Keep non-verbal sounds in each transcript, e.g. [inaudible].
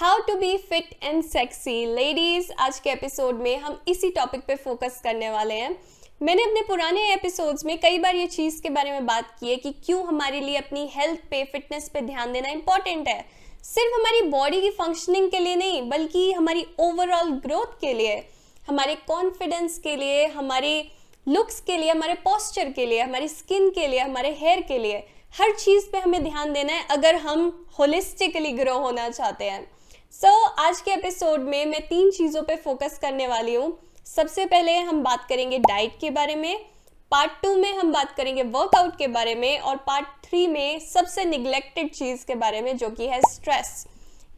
How to be fit and sexy ladies आज के episode में हम इसी टॉपिक पे फोकस करने वाले हैं। मैंने अपने पुराने एपिसोड्स में कई बार ये चीज़ के बारे में बात की है कि क्यों हमारे लिए अपनी हेल्थ पे फिटनेस पे ध्यान देना इंपॉर्टेंट है। सिर्फ़ हमारी बॉडी की फंक्शनिंग के लिए नहीं, बल्कि हमारी ओवरऑल ग्रोथ के लिए, हमारे कॉन्फिडेंस के लिए, हमारे लुक्स के लिए, हमारे पॉस्चर के लिए, हमारी स्किन के लिए, हमारे हेयर के लिए, हर चीज़ पे हमें ध्यान देना है अगर हम होलिस्टिकली ग्रो होना चाहते हैं। सो so, आज के एपिसोड में मैं तीन चीज़ों पे फोकस करने वाली हूँ। सबसे पहले हम बात करेंगे डाइट के बारे में पार्ट टू में हम बात करेंगे वर्कआउट के बारे में और पार्ट थ्री में सबसे निग्लेक्टेड चीज़ के बारे में जो कि है स्ट्रेस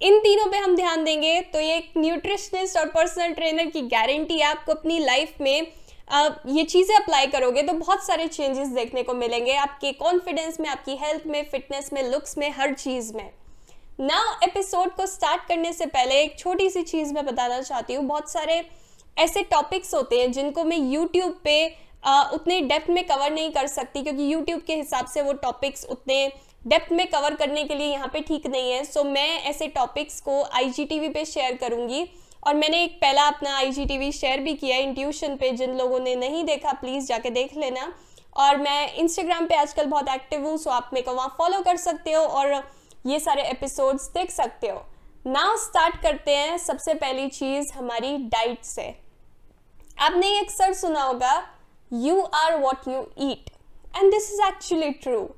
इन तीनों पे हम ध्यान देंगे तो ये एक न्यूट्रिशनिस्ट और पर्सनल ट्रेनर की गारंटी है आपको अपनी लाइफ में आ, ये चीज़ें अप्लाई करोगे तो बहुत सारे चेंजेस देखने को मिलेंगे आपके कॉन्फिडेंस में आपकी हेल्थ में फिटनेस में लुक्स में हर चीज़ में। ना एपिसोड को स्टार्ट करने से पहले एक छोटी सी चीज़ मैं बताना चाहती हूँ। बहुत सारे ऐसे टॉपिक्स होते हैं जिनको मैं यूट्यूब पे आ, उतने डेप्थ में कवर नहीं कर सकती क्योंकि यूट्यूब के हिसाब से वो टॉपिक्स उतने डेप्थ में कवर करने के लिए यहाँ पे ठीक नहीं है। सो so, मैं ऐसे टॉपिक्स को आई पे शेयर करूँगी और मैंने एक पहला अपना आई शेयर भी किया इंट्यूशन पे जिन लोगों ने नहीं देखा प्लीज़ जाके देख लेना। और मैं इंस्टाग्राम पे आजकल बहुत एक्टिव हूँ सो आप मेरे को वहाँ फॉलो कर सकते हो और ये सारे एपिसोड्स देख सकते हो। नाउ स्टार्ट करते हैं सबसे पहली चीज़ हमारी डाइट से। आपने एक सर सुना होगा you are what you eat and this is actually true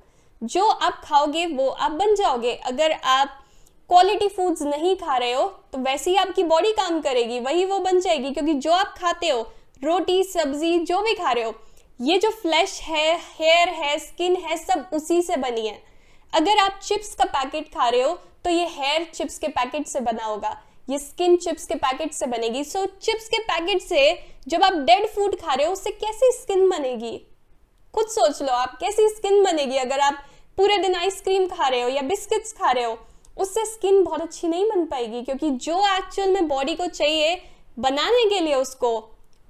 जो आप खाओगे, वो आप बन जाओगे। अगर आप क्वालिटी फूड्स नहीं खा रहे हो तो वैसे ही आपकी बॉडी काम करेगी, वही वो बन जाएगी। क्योंकि जो आप खाते हो, रोटी, सब्ज़ी, जो भी खा रहे हो, ये जो फ्लैश है हेयर है स्किन है, सब उसी से बनी है। अगर आप चिप्स का पैकेट खा रहे हो तो ये हेयर चिप्स के पैकेट से बना होगा। ये स्किन चिप्स के पैकेट से बनेगी। सो so, चिप्स के पैकेट से जब आप डेड फ़ूड खा रहे हो उससे कैसी स्किन बनेगी? खुद सोच लो आप कैसी स्किन बनेगी? अगर आप पूरे दिन आइसक्रीम खा रहे हो या बिस्किट्स खा रहे हो उससे स्किन बहुत अच्छी नहीं बन पाएगी क्योंकि जो एक्चुअल में बॉडी को चाहिए बनाने के लिए उसको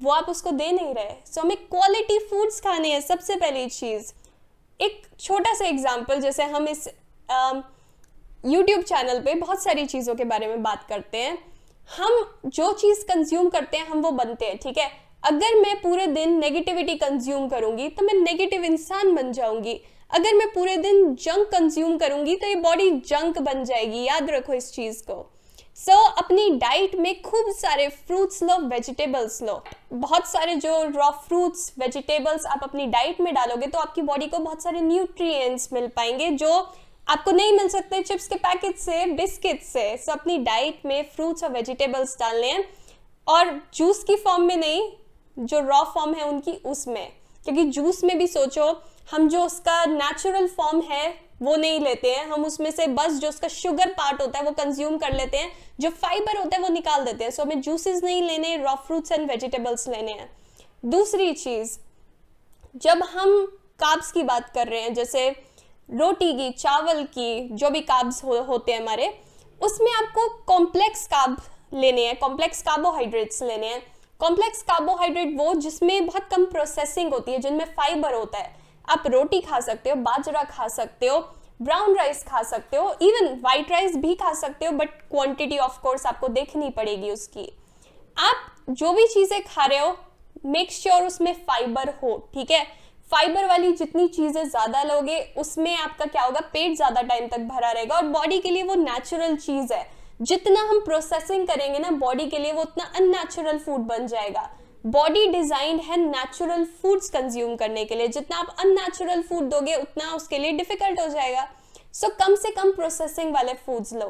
वो आप उसको दे नहीं रहे। सो so, हमें क्वालिटी फूड्स खाने हैं सबसे पहली चीज़। एक छोटा सा एग्ज़ाम्पल जैसे हम इस यूट्यूब चैनल पे बहुत सारी चीज़ों के बारे में बात करते हैं। हम जो चीज़ कंज्यूम करते हैं, हम वो बनते हैं, ठीक है? अगर मैं पूरे दिन नेगेटिविटी कंज्यूम करूँगी तो मैं नेगेटिव इंसान बन जाऊँगी। अगर मैं पूरे दिन जंक कंज्यूम करूँगी तो ये बॉडी जंक बन जाएगी। याद रखो इस चीज़ को। सो so, अपनी डाइट में खूब सारे फ्रूट्स लो वेजिटेबल्स लो। बहुत सारे जो रॉ फ्रूट्स वेजिटेबल्स आप अपनी डाइट में डालोगे तो आपकी बॉडी को बहुत सारे न्यूट्रिएंट्स मिल पाएँगे जो आपको नहीं मिल सकते चिप्स के पैकेट से बिस्किट से। सो so, अपनी डाइट में फ्रूट्स और वेजिटेबल्स डालने हैं और जूस की फॉर्म में नहीं जो रॉ फॉर्म है उनकी उसमें। क्योंकि जूस में भी सोचो हम जो उसका नेचुरल फॉर्म है वो नहीं लेते हैं। हम उसमें से बस जो उसका शुगर पार्ट होता है वो कंज्यूम कर लेते हैं। जो फाइबर होता है वो निकाल देते हैं। सो so, हमें जूसेस नहीं लेने रॉ फ्रूट्स एंड वेजिटेबल्स लेने हैं। दूसरी चीज़ जब हम काब्स की बात कर रहे हैं जैसे रोटी की चावल की जो भी काब्स हो, होते हैं हमारे उसमें आपको कॉम्प्लेक्स काब लेने हैं कॉम्प्लेक्स कार्बोहाइड्रेट्स लेने हैं। कॉम्प्लेक्स कार्बोहाइड्रेट वो जिसमें बहुत कम प्रोसेसिंग होती है जिनमें फाइबर होता है। आप रोटी खा सकते हो, बाजरा खा सकते हो ब्राउन राइस खा सकते हो इवन वाइट राइस भी खा सकते हो बट क्वांटिटी ऑफ़ कोर्स आपको देखनी पड़ेगी उसकी। आप जो भी चीज़ें खा रहे हो मेक श्योर sure उसमें फाइबर हो, ठीक है? फाइबर वाली जितनी चीज़ें ज़्यादा लोगे, उसमें आपका क्या होगा, पेट ज़्यादा टाइम तक भरा रहेगा और बॉडी के लिए वो नेचुरल चीज़ है। जितना हम प्रोसेसिंग करेंगे ना बॉडी के लिए वो उतना अननेचुरल फ़ूड बन जाएगा। बॉडी डिजाइंड है नेचुरल फूड्स कंज्यूम करने के लिए। जितना आप अननेचुरल फ़ूड दोगे उतना उसके लिए डिफ़िकल्ट हो जाएगा। सो so, कम से कम प्रोसेसिंग वाले फूड्स लो।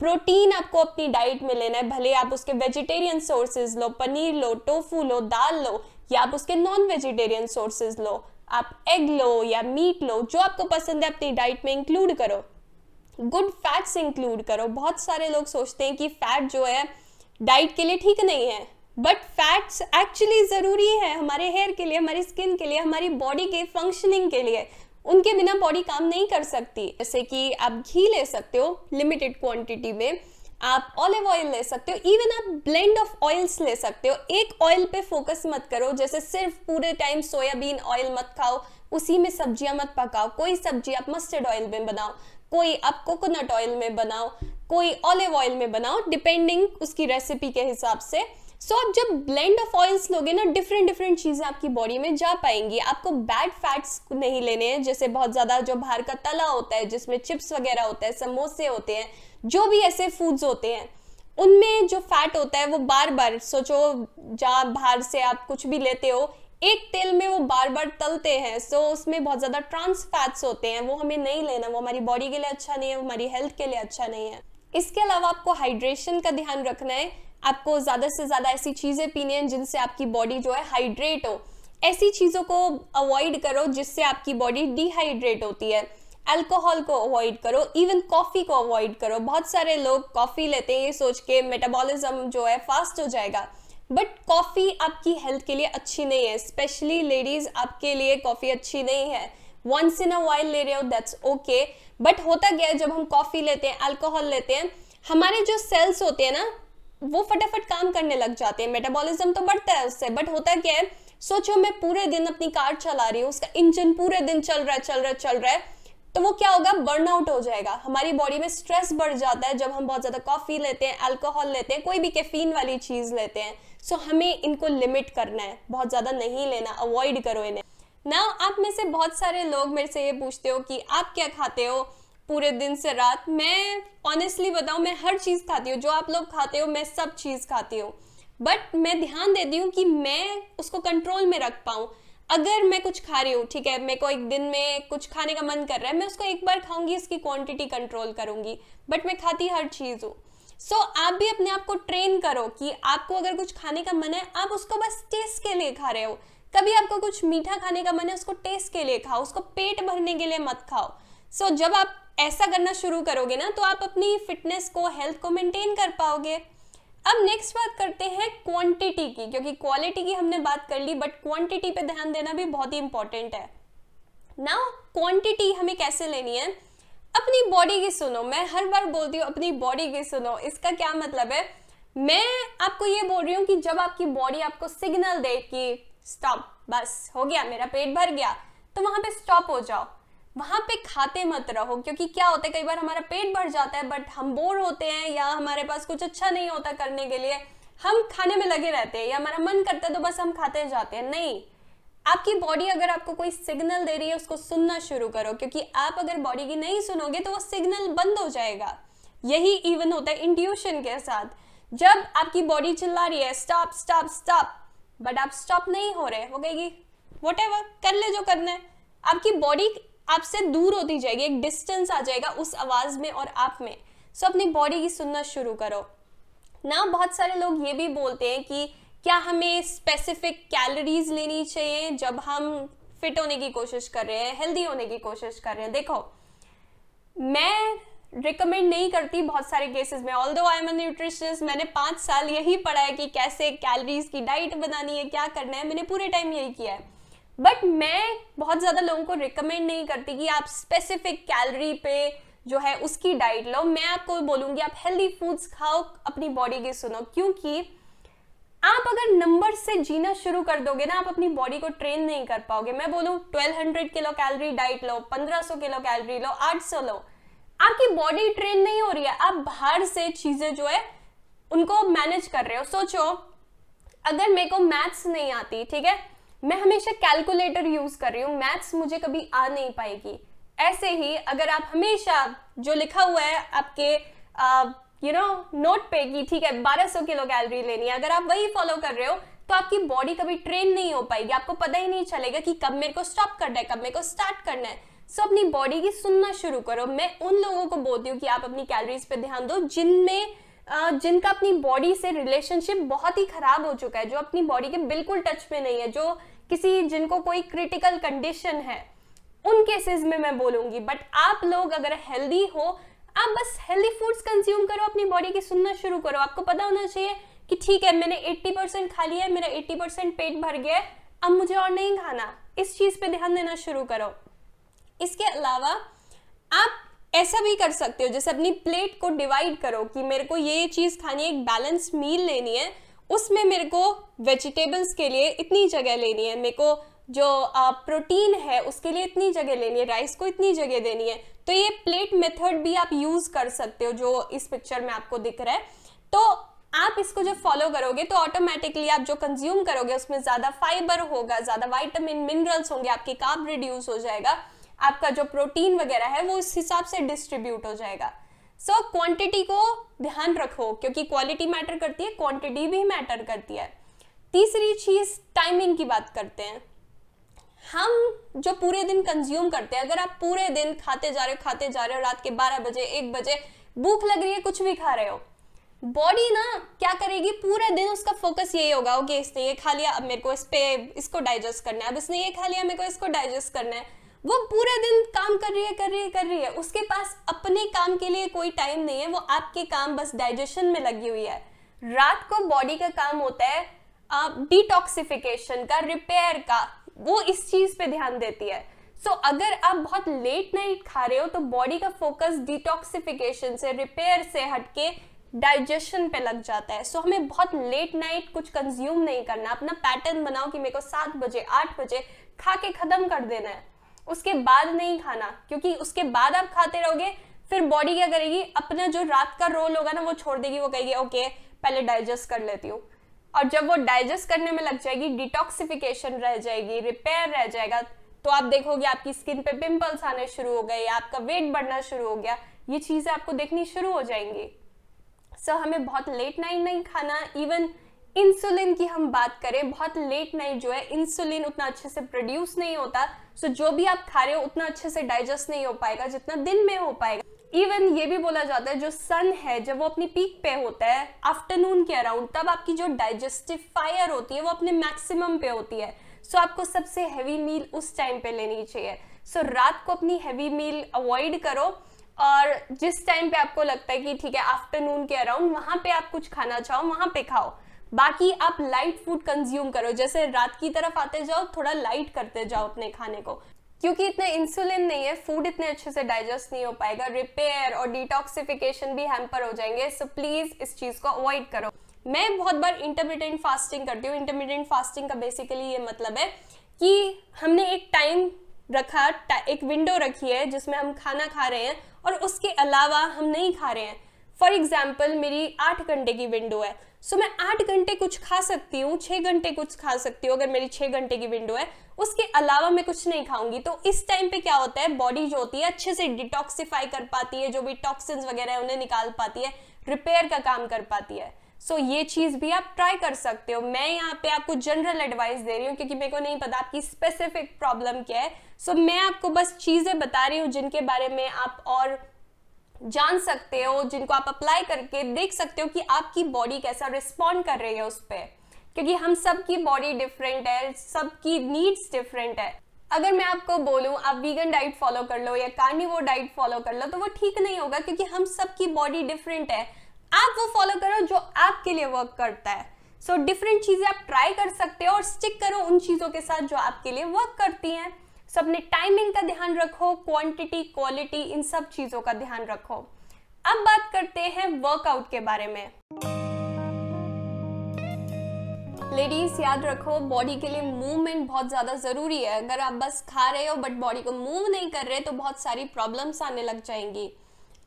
प्रोटीन आपको अपनी डाइट में लेना है। भले आप उसके वेजिटेरियन सोर्सेज लो पनीर लो टोफू लो दाल लो या आप उसके नॉन वेजिटेरियन सोर्सेज लो। आप एग लो या मीट लो जो आपको पसंद है अपनी डाइट में इंक्लूड करो। गुड फैट्स इंक्लूड करो। बहुत सारे लोग सोचते हैं कि फैट जो है डाइट के लिए ठीक नहीं है। बट फैट्स एक्चुअली ज़रूरी है हमारे हेयर के लिए, हमारी स्किन के लिए, हमारी बॉडी के फंक्शनिंग के लिए। उनके बिना बॉडी काम नहीं कर सकती। जैसे कि आप घी ले सकते हो लिमिटेड क्वांटिटी में। आप ऑलिव ऑयल ले सकते हो इवन आप ब्लेंड ऑफ़ ऑयल्स ले सकते हो। एक ऑयल पे फोकस मत करो, जैसे सिर्फ़ पूरे टाइम सोयाबीन ऑयल मत खाओ, उसी में सब्ज़ियाँ मत पकाओ। कोई सब्ज़ी आप मस्टर्ड ऑयल में बनाओ, कोई आप कोकोनट ऑयल में बनाओ, कोई ऑलिव ऑयल में बनाओ डिपेंडिंग उसकी रेसिपी के हिसाब से। सो so, आप जब ब्लेंड ऑफ़ ऑयल्स लोगे ना डिफरेंट डिफरेंट चीज़ें आपकी बॉडी में जा पाएँगी। आपको बैड फैट्स नहीं लेने हैं जैसे बहुत ज़्यादा जो बाहर का तला होता है जिसमें चिप्स वगैरह होता है समोसे होते हैं जो भी ऐसे फूड्स होते हैं उनमें जो फैट होता है वो बार बार सोचो जहाँ बाहर से आप कुछ भी लेते हो एक तेल में वो बार बार तलते हैं सो so, उसमें बहुत ज़्यादा ट्रांस फैट्स होते हैं वो हमें नहीं लेना वो हमारी बॉडी के लिए अच्छा नहीं है वो हमारी हेल्थ के लिए अच्छा नहीं है। इसके अलावा आपको हाइड्रेशन का ध्यान रखना है आपको ज़्यादा से ज़्यादा ऐसी चीज़ें पीनी हैं जिनसे आपकी बॉडी जो है हाइड्रेट हो। ऐसी चीज़ों को अवॉइड करो जिससे आपकी बॉडी डिहाइड्रेट होती है। अल्कोहल को अवॉइड करो इवन कॉफ़ी को अवॉइड करो। बहुत सारे लोग कॉफ़ी लेते हैं, ये सोच के मेटाबॉलिज्म जो है फास्ट हो जाएगा। बट कॉफ़ी आपकी हेल्थ के लिए अच्छी नहीं है। स्पेशली लेडीज़ आपके लिए कॉफ़ी अच्छी नहीं है। वंस इन अ वाइल ले रहे हो दैट्स ओके बट होता क्या है, जब हम कॉफ़ी लेते हैं अल्कोहल लेते हैं, हमारे जो सेल्स होते हैं ना वो फटाफट काम करने लग जाते हैं। मेटाबॉलिज्म तो बढ़ता है उससे बट होता क्या है? सोचो मैं पूरे दिन अपनी कार चला रही हूँ उसका इंजन पूरे दिन चल रहा है चल रहा है चल रहा है तो वो क्या होगा? बर्नआउट हो जाएगा। हमारी बॉडी में स्ट्रेस बढ़ जाता है जब हम बहुत ज़्यादा कॉफ़ी लेते हैं अल्कोहल लेते हैं कोई भी कैफीन वाली चीज़ लेते हैं। सो so, हमें इनको लिमिट करना है बहुत ज़्यादा नहीं लेना अवॉइड करो इन्हें। ना आप में से बहुत सारे लोग मेरे से ये पूछते हो कि आप क्या खाते हो? पूरे दिन से रात। मैं ऑनेस्टली बताऊँ मैं हर चीज़ खाती हूँ। जो आप लोग खाते हो मैं सब चीज़ खाती हूँ। बट मैं ध्यान देती हूँ कि मैं उसको कंट्रोल में रख पाऊँ। अगर मैं कुछ खा रही हूँ ठीक है मेरे को एक दिन में कुछ खाने का मन कर रहा है मैं उसको एक बार खाऊँगी इसकी क्वांटिटी कंट्रोल करूँगी। बट मैं खाती हर चीज़ हूँ। सो so, आप भी अपने आप को ट्रेन करो कि आपको अगर कुछ खाने का मन है आप उसको बस टेस्ट के लिए खा रहे हो। कभी आपको कुछ मीठा खाने का मन है उसको टेस्ट के लिए खाओ उसको पेट भरने के लिए मत खाओ। सो so, जब आप ऐसा करना शुरू करोगे ना तो आप अपनी फिटनेस को हेल्थ को मेंटेन कर पाओगे। अब नेक्स्ट बात करते हैं क्वांटिटी की, क्योंकि क्वालिटी की हमने बात कर ली बट क्वांटिटी पे ध्यान देना भी बहुत ही इंपॉर्टेंट है। ना क्वांटिटी हमें कैसे लेनी है? अपनी बॉडी की सुनो, मैं हर बार बोलती हूँ, अपनी बॉडी की सुनो। इसका क्या मतलब है? मैं आपको ये बोल रही हूँ कि जब आपकी बॉडी आपको सिग्नल दे कि स्टॉप बस, हो गया, मेरा पेट भर गया तो वहाँ पे स्टॉप हो जाओ। वहाँ पे खाते मत रहो, क्योंकि क्या होता है, कई बार हमारा पेट भर जाता है बट हम बोर होते हैं या हमारे पास कुछ अच्छा नहीं होता करने के लिए, हम खाने में लगे रहते हैं या हमारा मन करता है तो बस हम खाते जाते हैं। नहीं, आपकी बॉडी अगर आपको कोई सिग्नल दे रही है, उसको सुनना शुरू करो, क्योंकि आप अगर बॉडी की नहीं सुनोगे तो वो सिग्नल बंद हो जाएगा। यही इवन होता है इंट्यूशन के साथ। जब आपकी बॉडी चिल्ला रही है स्टॉप स्टॉप स्टॉप बट आप स्टॉप नहीं हो रहे, वो कहेगी वट कर ले जो करना है। आपकी बॉडी आपसे दूर होती जाएगी, एक डिस्टेंस आ जाएगा उस आवाज़ में और आप में। सो अपनी बॉडी की सुनना शुरू करो। ना, बहुत सारे लोग ये भी बोलते हैं कि क्या हमें स्पेसिफिक कैलोरीज लेनी चाहिए जब हम फिट होने की कोशिश कर रहे हैं हेल्दी होने की कोशिश कर रहे हैं। देखो, मैं रिकमेंड नहीं करती बहुत सारे केसेस में। ऑल दो आई एम न्यूट्रिशनिस्ट मैंने पाँच साल यही पढ़ा है कि कैसे कैलोरीज की डाइट बनानी है, क्या करना है। मैंने पूरे टाइम यही किया है। बट मैं बहुत ज़्यादा लोगों को रिकमेंड नहीं करती कि आप स्पेसिफिक कैलोरी पे जो है उसकी डाइट लो। मैं आपको बोलूँगी, आप हेल्दी फूड्स खाओ, अपनी बॉडी की सुनो। क्योंकि आप अगर नंबर से जीना शुरू कर दोगे ना, आप अपनी बॉडी को ट्रेन नहीं कर पाओगे। मैं बोलूँ 1200 किलो कैलोरी डाइट लो 1500 किलो कैलोरी लो 800 लो। आपकी बॉडी ट्रेन नहीं हो रही है। आप बाहर से चीज़ें जो है, उनको मैनेज कर रहे हो। सोचो, अगर मेरे को मैथ्स नहीं आती, ठीक है? मैं हमेशा कैलकुलेटर यूज़ कर रही हूँ मैथ्स मुझे कभी आ नहीं पाएगी। ऐसे ही अगर आप हमेशा जो लिखा हुआ है आपके यू नो नोट पे कि ठीक है 1200 किलो कैलोरी लेनी है अगर आप वही फॉलो कर रहे हो तो आपकी बॉडी कभी ट्रेन नहीं हो पाएगी। आपको पता ही नहीं चलेगा कि कब मेरे को स्टॉप करना है कब मेरे को स्टार्ट करना है। सो so, अपनी बॉडी की सुनना शुरू करो। मैं उन लोगों को बोलती हूँ कि आप अपनी कैलोरीज पे ध्यान दो जिनमें जिनका अपनी बॉडी से रिलेशनशिप बहुत ही खराब हो चुका है जो अपनी बॉडी के बिल्कुल टच में नहीं है जो किसी जिनको कोई क्रिटिकल कंडीशन है, उन केसेस में मैं बोलूँगी बट आप लोग अगर हेल्दी हो, आप बस हेल्दी फूड्स कंज्यूम करो, अपनी बॉडी की सुनना शुरू करो। आपको पता होना चाहिए कि ठीक है, मैंने 80 परसेंट खा लिया है, मेरा 80 परसेंट पेट भर गया है, अब मुझे और नहीं खाना। इस चीज़ पे ध्यान देना शुरू करो। इसके अलावा आप ऐसा भी कर सकते हो, जैसे अपनी प्लेट को डिवाइड करो कि मेरे को ये चीज़ खानी है, एक बैलेंस मील लेनी है उसमें मेरे को वेजिटेबल्स के लिए इतनी जगह लेनी है। मेरे को जो प्रोटीन है, उसके लिए इतनी जगह लेनी है। राइस को इतनी जगह देनी है। तो ये प्लेट मेथड भी आप यूज़ कर सकते हो, जो इस पिक्चर में आपको दिख रहा है। तो आप इसको जब फॉलो करोगे तो ऑटोमेटिकली आप जो कंज्यूम करोगे, उसमें ज़्यादा फाइबर होगा, ज़्यादा वाइटामिन मिनरल्स होंगे, आपकी कार्ब रिड्यूस हो जाएगा। आपका जो प्रोटीन वगैरह है, वो इस हिसाब से डिस्ट्रीब्यूट हो जाएगा। सो so, क्वांटिटी को ध्यान रखो क्योंकि क्वालिटी मैटर करती है क्वांटिटी भी मैटर करती है। तीसरी चीज़ टाइमिंग की बात करते हैं। हम जो पूरे दिन कंज्यूम करते हैं अगर आप पूरे दिन खाते जा रहे हो खाते जा रहे हो रात के 12 बजे एक बजे भूख लग रही है कुछ भी खा रहे हो बॉडी ना क्या करेगी पूरा दिन उसका फोकस यही होगा ओके इसने ये खा लिया अब मेरे को इस पे इसको डाइजेस्ट करना है अब इसने ये खा लिया मेरे को इसको डाइजेस्ट करना है। वो पूरे दिन काम कर रही है कर रही है कर रही है। उसके पास अपने काम के लिए कोई टाइम नहीं है वो आपके काम बस डाइजेशन में लगी हुई है। रात को बॉडी का काम होता है डिटॉक्सिफिकेशन का रिपेयर का वो इस चीज़ पे ध्यान देती है। सो so, अगर आप बहुत लेट नाइट खा रहे हो तो बॉडी का फोकस डिटॉक्सिफिकेशन से रिपेयर से हटके डाइजेशन पे लग जाता है। सो so, हमें बहुत लेट नाइट कुछ कंज्यूम नहीं करना। अपना पैटर्न बनाओ कि मेरे को सात बजे आठ बजे खा के खत्म कर देना है। उसके बाद नहीं खाना क्योंकि उसके बाद आप खाते रहोगे फिर बॉडी क्या करेगी? अपना जो रात का रोल होगा ना वो छोड़ देगी वो कहेगी ओके पहले डाइजेस्ट कर लेती हूँ। और जब वो डाइजेस्ट करने में लग जाएगी डिटॉक्सिफिकेशन रह जाएगी रिपेयर रह जाएगा तो आप देखोगे आपकी स्किन पे पिंपल्स आने शुरू हो गए आपका वेट बढ़ना शुरू हो गया। ये चीज़ें आपको देखनी शुरू हो जाएँगी। सो so, हमें बहुत लेट नाइट नहीं खाना इवन इंसुलिन की हम बात करें बहुत लेट नाइट जो है इंसुलिन उतना अच्छे से प्रोड्यूस नहीं होता सो जो भी आप खा रहे हो उतना अच्छे से डाइजेस्ट नहीं हो पाएगा जितना दिन में हो पाएगा। इवन ये भी बोला जाता है जो सन है जब वो अपनी पीक पे होता है आफ्टरनून के अराउंड तब आपकी जो डाइजेस्टिव फायर होती है वो अपने मैक्सिमम पे होती है। सो so, आपको सबसे हैवी मील उस टाइम पे लेनी चाहिए। सो so, रात को अपनी हैवी मील अवॉइड करो और जिस टाइम पे आपको लगता है कि ठीक है आफ्टरनून के अराउंड वहाँ पे आप कुछ खाना चाहो वहाँ पे खाओ। बाकी आप लाइट फ़ूड कंज्यूम करो। जैसे रात की तरफ़ आते जाओ, थोड़ा लाइट करते जाओ अपने खाने को। क्योंकि इतने इंसुलिन नहीं है फ़ूड इतने अच्छे से डाइजेस्ट नहीं हो पाएगा। रिपेयर और डिटॉक्सिफिकेशन भी हैम्पर हो जाएँगे। सो प्लीज़ इस चीज़ को अवॉइड करो। मैं बहुत बार इंटरमीडियंट फास्टिंग करती हूँ। इंटरमीडियंट फास्टिंग का बेसिकली ये मतलब है कि हमने एक टाइम रखा, एक विंडो रखी है जिसमें हम खाना खा रहे हैं और उसके अलावा हम नहीं खा रहे हैं। फॉर एग्ज़ाम्पल मेरी आठ घंटे की विंडो है। सो so, मैं आठ घंटे कुछ खा सकती हूँ छः घंटे कुछ खा सकती हूँ अगर मेरी छः घंटे की विंडो है। उसके अलावा मैं कुछ नहीं खाऊँगी। तो इस टाइम पे क्या होता है? बॉडी जो होती है अच्छे से डिटॉक्सिफाई कर पाती है जो भी टॉक्सिन्स वगैरह है उन्हें निकाल पाती है रिपेयर का काम कर पाती है। सो so, ये चीज़ भी आप ट्राई कर सकते हो। मैं यहाँ पे आपको जनरल एडवाइस दे रही हूँ क्योंकि मेरे को नहीं पता आपकी स्पेसिफिक प्रॉब्लम क्या है। सो so, मैं आपको बस चीज़ें बता रही हूँ जिनके बारे में आप और जान सकते हो, जिनको आप अप्लाई करके देख सकते हो कि आपकी बॉडी कैसा रिस्पॉन्ड कर रही है उस पर क्योंकि हम सबकी बॉडी डिफरेंट है, सबकी नीड्स डिफरेंट है। अगर मैं आपको बोलूँ, आप वीगन डाइट फॉलो कर लो या कार्निवोर डाइट फॉलो कर लो तो वो ठीक नहीं होगा क्योंकि हम सबकी बॉडी डिफरेंट है। आप वो फॉलो करो जो आपके लिए वर्क करता है। सो डिफरेंट चीज़ें आप ट्राई कर सकते हो और स्टिक करो उन चीज़ों के साथ जो आपके लिए वर्क करती हैं। सो अपने टाइमिंग का ध्यान रखो क्वांटिटी क्वालिटी इन सब चीज़ों का ध्यान रखो। अब बात करते हैं वर्कआउट के बारे में। लेडीज़ याद रखो बॉडी के लिए मूवमेंट बहुत ज़्यादा ज़रूरी है। अगर आप बस खा रहे हो बट बॉडी को मूव नहीं कर रहे तो बहुत सारी प्रॉब्लम्स आने लग जाएँगी।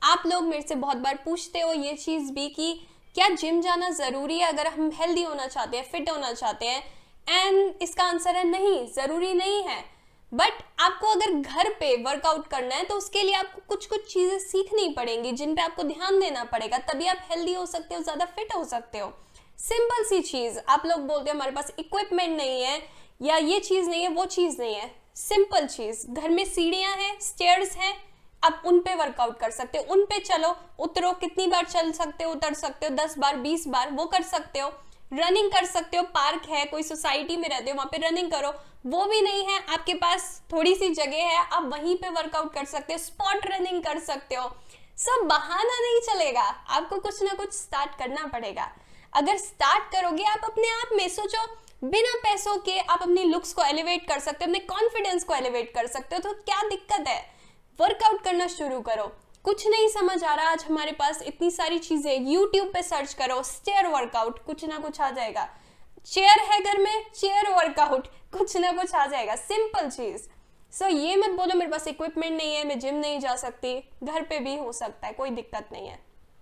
आप लोग मेरे से बहुत बार पूछते हो ये चीज़ भी कि क्या जिम जाना ज़रूरी है अगर हम हेल्दी होना चाहते हैं फिट होना चाहते हैं? एंड इसका आंसर है नहीं, ज़रूरी नहीं है। बट आपको अगर घर पे वर्कआउट करना है तो उसके लिए आपको कुछ कुछ चीज़ें सीखनी पड़ेंगी, जिन पे आपको ध्यान देना पड़ेगा। तभी आप हेल्दी हो सकते हो, ज़्यादा फिट हो सकते हो। सिंपल सी चीज़, आप लोग बोलते हो, हमारे पास इक्विपमेंट नहीं है, या ये चीज़ नहीं है, वो चीज़ नहीं है। सिंपल चीज़, घर में सीढ़ियाँ हैं स्टेयर्स हैं, आप उन पे वर्कआउट कर सकते हो। उन पे चलो, उतरो, कितनी बार चल सकते हो, उतर सकते हो, दस बार, बीस बार, वो कर सकते हो। रनिंग कर सकते हो पार्क है, कोई सोसाइटी में रहते हो, वहाँ पे रनिंग करो। वो भी नहीं है, आपके पास थोड़ी सी जगह है, आप वहीं पे वर्कआउट कर सकते हो स्पॉट रनिंग कर सकते हो। सब बहाना नहीं चलेगा, आपको कुछ ना कुछ स्टार्ट करना पड़ेगा। अगर स्टार्ट करोगे, आप अपने आप में सोचो, बिना पैसों के आप अपनी लुक्स को एलिवेट कर सकते हो, अपने कॉन्फिडेंस को एलिवेट कर सकते हो तो क्या दिक्कत है? वर्कआउट करना शुरू करो। कुछ नहीं समझ आ रहा आज हमारे पास इतनी सारी चीज़ें। यूट्यूब पे सर्च करो स्टेयर वर्कआउट कुछ ना कुछ आ जाएगा। चेयर है घर में चेयर वर्कआउट कुछ ना कुछ आ जाएगा। सिंपल चीज़। सो so, ये मत बोलो मेरे पास इक्विपमेंट नहीं है मैं जिम नहीं जा सकती। घर पे भी हो सकता है कोई दिक्कत नहीं है।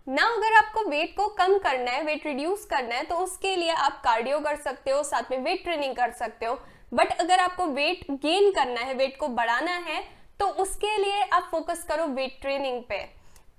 ना अगर आपको वेट को कम करना है वेट रिड्यूस करना है तो उसके लिए आप कार्डियो कर सकते हो साथ में वेट ट्रेनिंग कर सकते हो। बट अगर आपको वेट गेन करना है वेट को बढ़ाना है तो उसके लिए आप फोकस करो वेट ट्रेनिंग पे।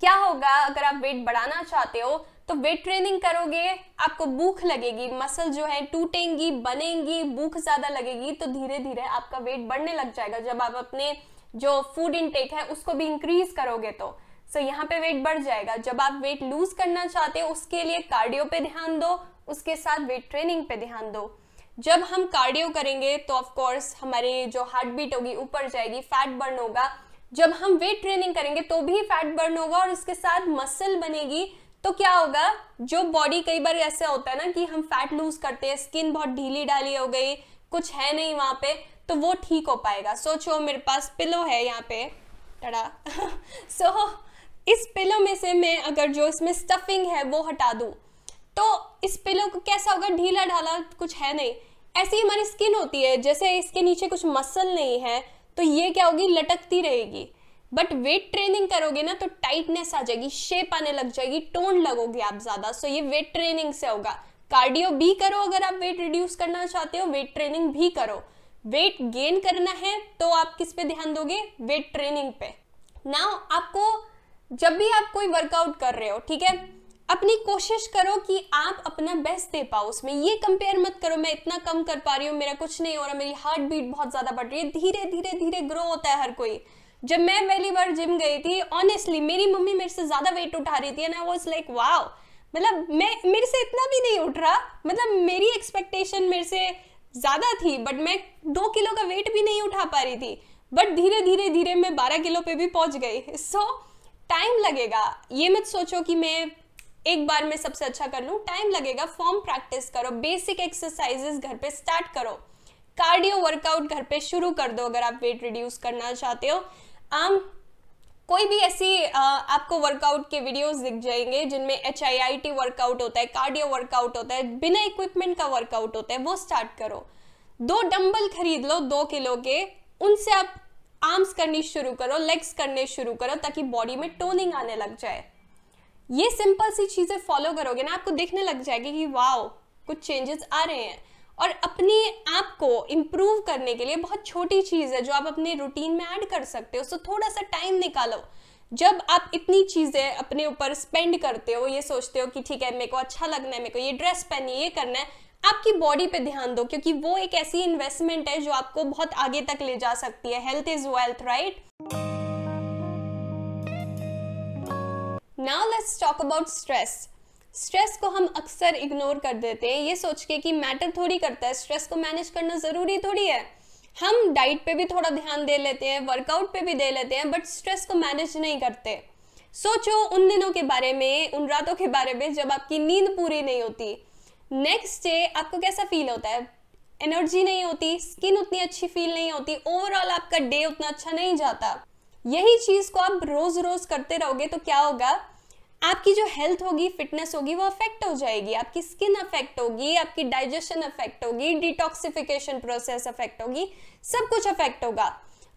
क्या होगा अगर आप वेट बढ़ाना चाहते हो तो वेट ट्रेनिंग करोगे आपको भूख लगेगी मसल जो है टूटेंगी बनेंगी भूख ज़्यादा लगेगी तो धीरे धीरे आपका वेट बढ़ने लग जाएगा। जब आप अपने जो फ़ूड इनटेक है उसको भी इंक्रीज करोगे तो। सो so, यहाँ पे वेट बढ़ जाएगा। जब आप वेट लूज करना चाहते हो उसके लिए कार्डियो पे ध्यान दो उसके साथ वेट ट्रेनिंग पे ध्यान दो। जब हम कार्डियो करेंगे तो ऑफ़ कोर्स हमारी जो हार्ट बीट होगी ऊपर जाएगी फैट बर्न होगा। जब हम वेट ट्रेनिंग करेंगे तो भी फैट बर्न होगा और उसके साथ मसल बनेगी। तो क्या होगा जो बॉडी कई बार ऐसा होता है ना कि हम फैट लूज करते हैं स्किन बहुत ढीली डाली हो गई कुछ है नहीं वहाँ पे तो वो ठीक हो पाएगा। सोचो मेरे पास पिलो है यहाँ पे। टड़ा सो [laughs] so, इस पिलो में से मैं अगर जो इसमें स्टफिंग है वो हटा दूँ। तो इस पिलो को कैसा होगा? ढीला ढाला कुछ है नहीं। ऐसी हमारी स्किन होती है, जैसे इसके नीचे कुछ मसल नहीं है तो ये क्या होगी? लटकती रहेगी। बट वेट ट्रेनिंग करोगे ना तो टाइटनेस आ जाएगी शेप आने लग जाएगी टोन लगोगे आप ज़्यादा। सो ये वेट ट्रेनिंग से होगा। कार्डियो भी करो अगर आप वेट रिड्यूस करना चाहते हो वेट ट्रेनिंग भी करो। वेट गेन करना है तो आप किस पे ध्यान दोगे? वेट ट्रेनिंग पे। नाउ आपको जब भी आप कोई वर्कआउट कर रहे हो, ठीक है? अपनी कोशिश करो कि आप अपना बेस्ट दे पाओ उसमें। ये कंपेयर मत करो मैं इतना कम कर पा रही हूँ मेरा कुछ नहीं हो रहा मेरी हार्ट बीट बहुत ज़्यादा बढ़ रही है। धीरे धीरे धीरे ग्रो होता है हर कोई। जब मैं पहली बार जिम गई थी ऑनेस्टली मेरी मम्मी मेरे से ज़्यादा वेट उठा रही थी ना वो इज़ लाइक वाओ मतलब मैं मेरे से इतना भी नहीं उठ रहा। मतलब मेरी एक्सपेक्टेशन मेरे से ज़्यादा थी बट मैं दो किलो का वेट भी नहीं उठा पा रही थी। बट धीरे धीरे धीरे मैं बारह किलो पे भी पहुँच गई। सो so, टाइम लगेगा। ये मत सोचो कि मैं एक बार में सबसे अच्छा कर लूँ। टाइम लगेगा फॉर्म प्रैक्टिस करो बेसिक एक्सरसाइजेस घर पे स्टार्ट करो। कार्डियो वर्कआउट घर पे शुरू कर दो अगर आप वेट रिड्यूस करना चाहते हो। आम, कोई भी ऐसी आपको वर्कआउट के वीडियोस दिख जाएँगे जिनमें H I I T workout होता है कार्डियो वर्कआउट होता है, बिना इक्विपमेंट का वर्कआउट होता है, वो स्टार्ट करो। दो डंबल खरीद लो, दो किलो के, उनसे आप आर्म्स करनी शुरू करो लेग्स करने शुरू करो ताकि बॉडी में टोनिंग आने लग जाए। ये सिंपल सी चीज़ें फॉलो करोगे ना, आपको देखने लग जाएगी कि वाओ कुछ चेंजेस आ रहे हैं। और अपने आप को इम्प्रूव करने के लिए बहुत छोटी चीज़ है जो आप अपने रूटीन में ऐड कर सकते हो। सो थोड़ा सा टाइम निकालो। जब आप इतनी चीज़ें अपने ऊपर स्पेंड करते हो, ये सोचते हो कि ठीक है, मेरे को अच्छा लगना है, मेरे को ये ड्रेस पहनी ये करना है, आपकी बॉडी पे ध्यान दो, क्योंकि वो एक ऐसी इन्वेस्टमेंट है जो आपको बहुत आगे तक ले जा सकती है। Health is wealth right now let's talk about stress stress को हम अक्सर इग्नोर कर देते हैं। ये सोच के कि मैटर थोड़ी करता है। स्ट्रेस को मैनेज करना ज़रूरी थोड़ी है। हम डाइट पे भी थोड़ा ध्यान दे लेते हैं वर्कआउट पे भी दे लेते हैं बट स्ट्रेस को मैनेज नहीं करते। सोचो उन दिनों के बारे में, उन रातों के बारे में जब आपकी नींद पूरी नहीं होती। नेक्स्ट डे आपको कैसा फील होता है? एनर्जी नहीं होती स्किन उतनी अच्छी फील नहीं होती। ओवरऑल आपका डे उतना अच्छा नहीं जाता। यही चीज़ को आप रोज रोज करते रहोगे तो क्या होगा? आपकी जो हेल्थ होगी फिटनेस होगी, वो अफेक्ट हो जाएगी। आपकी स्किन अफेक्ट होगी, आपकी डाइजेशन अफेक्ट होगी डिटॉक्सिफिकेशन प्रोसेस अफेक्ट होगी, सब कुछ अफेक्ट होगा।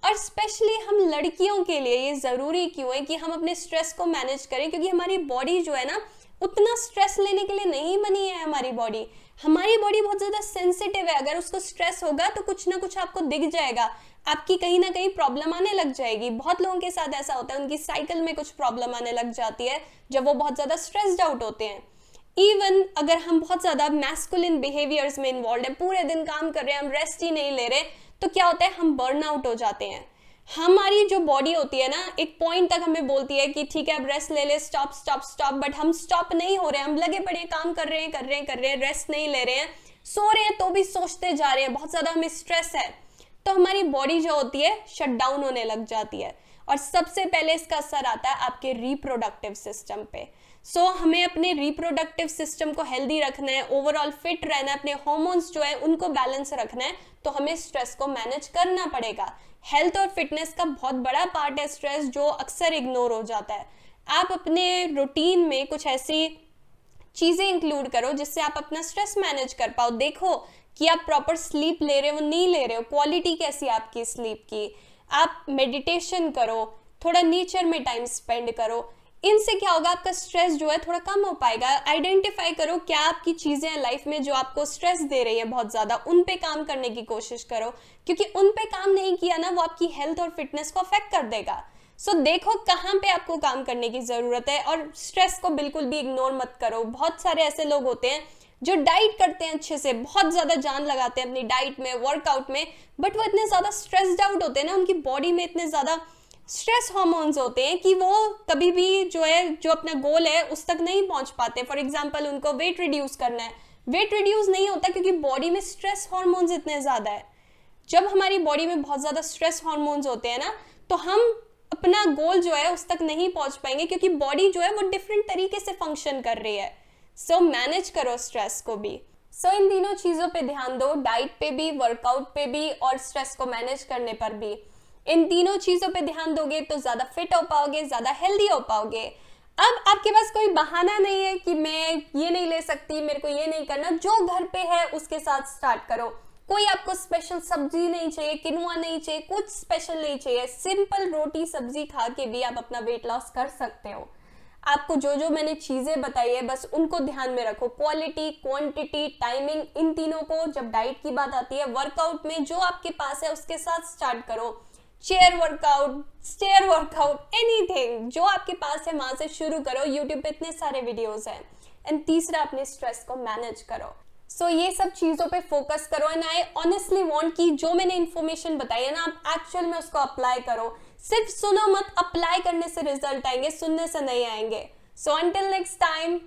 और स्पेशली हम लड़कियों के लिए ये ज़रूरी क्यों है कि हम अपने स्ट्रेस को मैनेज करें? क्योंकि हमारी बॉडी जो है ना, उतना स्ट्रेस लेने के लिए नहीं बनी है हमारी बॉडी हमारी बॉडी बहुत ज़्यादा सेंसिटिव है। अगर उसको स्ट्रेस होगा तो कुछ ना कुछ आपको दिख जाएगा। आपकी कहीं ना कहीं प्रॉब्लम आने लग जाएगी। बहुत लोगों के साथ ऐसा होता है, उनकी साइकिल में कुछ प्रॉब्लम आने लग जाती है, जब वो बहुत ज़्यादा स्ट्रेस्ड आउट होते हैं। इवन अगर हम बहुत ज़्यादा मैस्कुलिन बिहेवियर्स में इन्वॉल्व है, पूरे दिन काम कर रहे हैं, हम रेस्ट ही नहीं ले रहे तो क्या होता है, हम बर्न आउट हो जाते हैं। हमारी जो बॉडी होती है ना, एक पॉइंट तक हमें बोलती है कि ठीक है, अब रेस्ट ले ले स्टॉप स्टॉप स्टॉप बट हम स्टॉप नहीं हो रहे, हम लगे पड़े काम कर रहे हैं, कर रहे हैं, कर रहे हैं रेस्ट नहीं ले रहे हैं। सो रहे हैं तो भी सोचते जा रहे हैं, बहुत ज़्यादा हमें स्ट्रेस है। तो हमारी बॉडी जो होती है शट डाउन होने लग जाती है। और सबसे पहले इसका असर आता है आपके रिप्रोडक्टिव सिस्टम पे। सो so, हमें अपने रिप्रोडक्टिव सिस्टम को हेल्दी रखना है ओवरऑल फिट रहना है अपने हॉर्मोन्स जो है उनको बैलेंस रखना है तो हमें स्ट्रेस को मैनेज करना पड़ेगा। हेल्थ और फिटनेस का बहुत बड़ा पार्ट है स्ट्रेस जो अक्सर इग्नोर हो जाता है। आप अपने रूटीन में कुछ ऐसी चीज़ें इंक्लूड करो जिससे आप अपना स्ट्रेस मैनेज कर पाओ। देखो कि आप प्रॉपर स्लीप ले रहे हो नहीं ले रहे हो क्वालिटी कैसी है आपकी स्लीप की? आप मेडिटेशन करो थोड़ा नेचर में टाइम स्पेंड करो। इनसे क्या होगा आपका स्ट्रेस जो है थोड़ा कम हो पाएगा। आइडेंटिफाई करो क्या आपकी चीज़ें हैं लाइफ में जो आपको स्ट्रेस दे रही है बहुत ज़्यादा। उन पे काम करने की कोशिश करो क्योंकि उन पे काम नहीं किया ना वो आपकी हेल्थ और फिटनेस को अफेक्ट कर देगा। सो so, देखो कहाँ पे आपको काम करने की ज़रूरत है और स्ट्रेस को बिल्कुल भी इग्नोर मत करो। बहुत सारे ऐसे लोग होते हैं जो डाइट करते हैं अच्छे से, बहुत ज़्यादा जान लगाते हैं अपनी डाइट में वर्कआउट में बट वो इतने ज़्यादा स्ट्रेस्ड आउट होते हैं ना, उनकी बॉडी में इतने ज़्यादा स्ट्रेस हार्मोन्स होते हैं कि वो कभी भी जो है, जो अपना गोल है, उस तक नहीं पहुँच पाते। फॉर एग्ज़ाम्पल उनको वेट रिड्यूस करना है। वेट रिड्यूस नहीं होता क्योंकि बॉडी में स्ट्रेस हार्मोन्स इतने ज़्यादा है। जब हमारी बॉडी में बहुत ज़्यादा स्ट्रेस हार्मोन्स होते हैं ना तो हम अपना गोल जो है, उस तक नहीं पहुँच पाएँगे क्योंकि बॉडी जो है, वो डिफरेंट तरीके से फ़ंक्शन कर रही है। सो मैनेज करो स्ट्रेस को भी। सो इन तीनों चीज़ों पे ध्यान दो डाइट पे भी वर्कआउट पे भी और स्ट्रेस को मैनेज करने पर भी। इन तीनों चीज़ों पे ध्यान दोगे तो ज़्यादा फिट हो पाओगे, ज़्यादा हेल्दी हो पाओगे। अब आपके पास कोई बहाना नहीं है कि मैं ये नहीं ले सकती, मेरे को ये नहीं करना। जो घर पे है उसके साथ स्टार्ट करो। कोई आपको स्पेशल सब्ज़ी नहीं चाहिए किनुआ नहीं चाहिए, कुछ स्पेशल नहीं चाहिए। सिंपल रोटी सब्ज़ी खा के भी आप अपना वेट लॉस कर सकते हो। आपको जो जो मैंने चीज़ें बताई है बस उनको ध्यान में रखो। क्वालिटी क्वांटिटी टाइमिंग इन तीनों को जब डाइट की बात आती है वर्कआउट में जो आपके पास है उसके साथ स्टार्ट करो। Chair workout stair workout anything जो आपके पास है वहाँ से शुरू करो। यूट्यूब पे इतने सारे वीडियोस हैं। एंड तीसरा अपने स्ट्रेस को मैनेज करो। सो so, ये सब चीज़ों पे फोकस करो। एंड आई ऑनेस्टली वांट कि जो मैंने इन्फॉर्मेशन बताई है ना आप एक्चुअल में उसको अप्लाई करो। सिर्फ़ सुनो मत अप्लाई करने से रिज़ल्ट आएँगे, सुनने से नहीं आएँगे। So until next time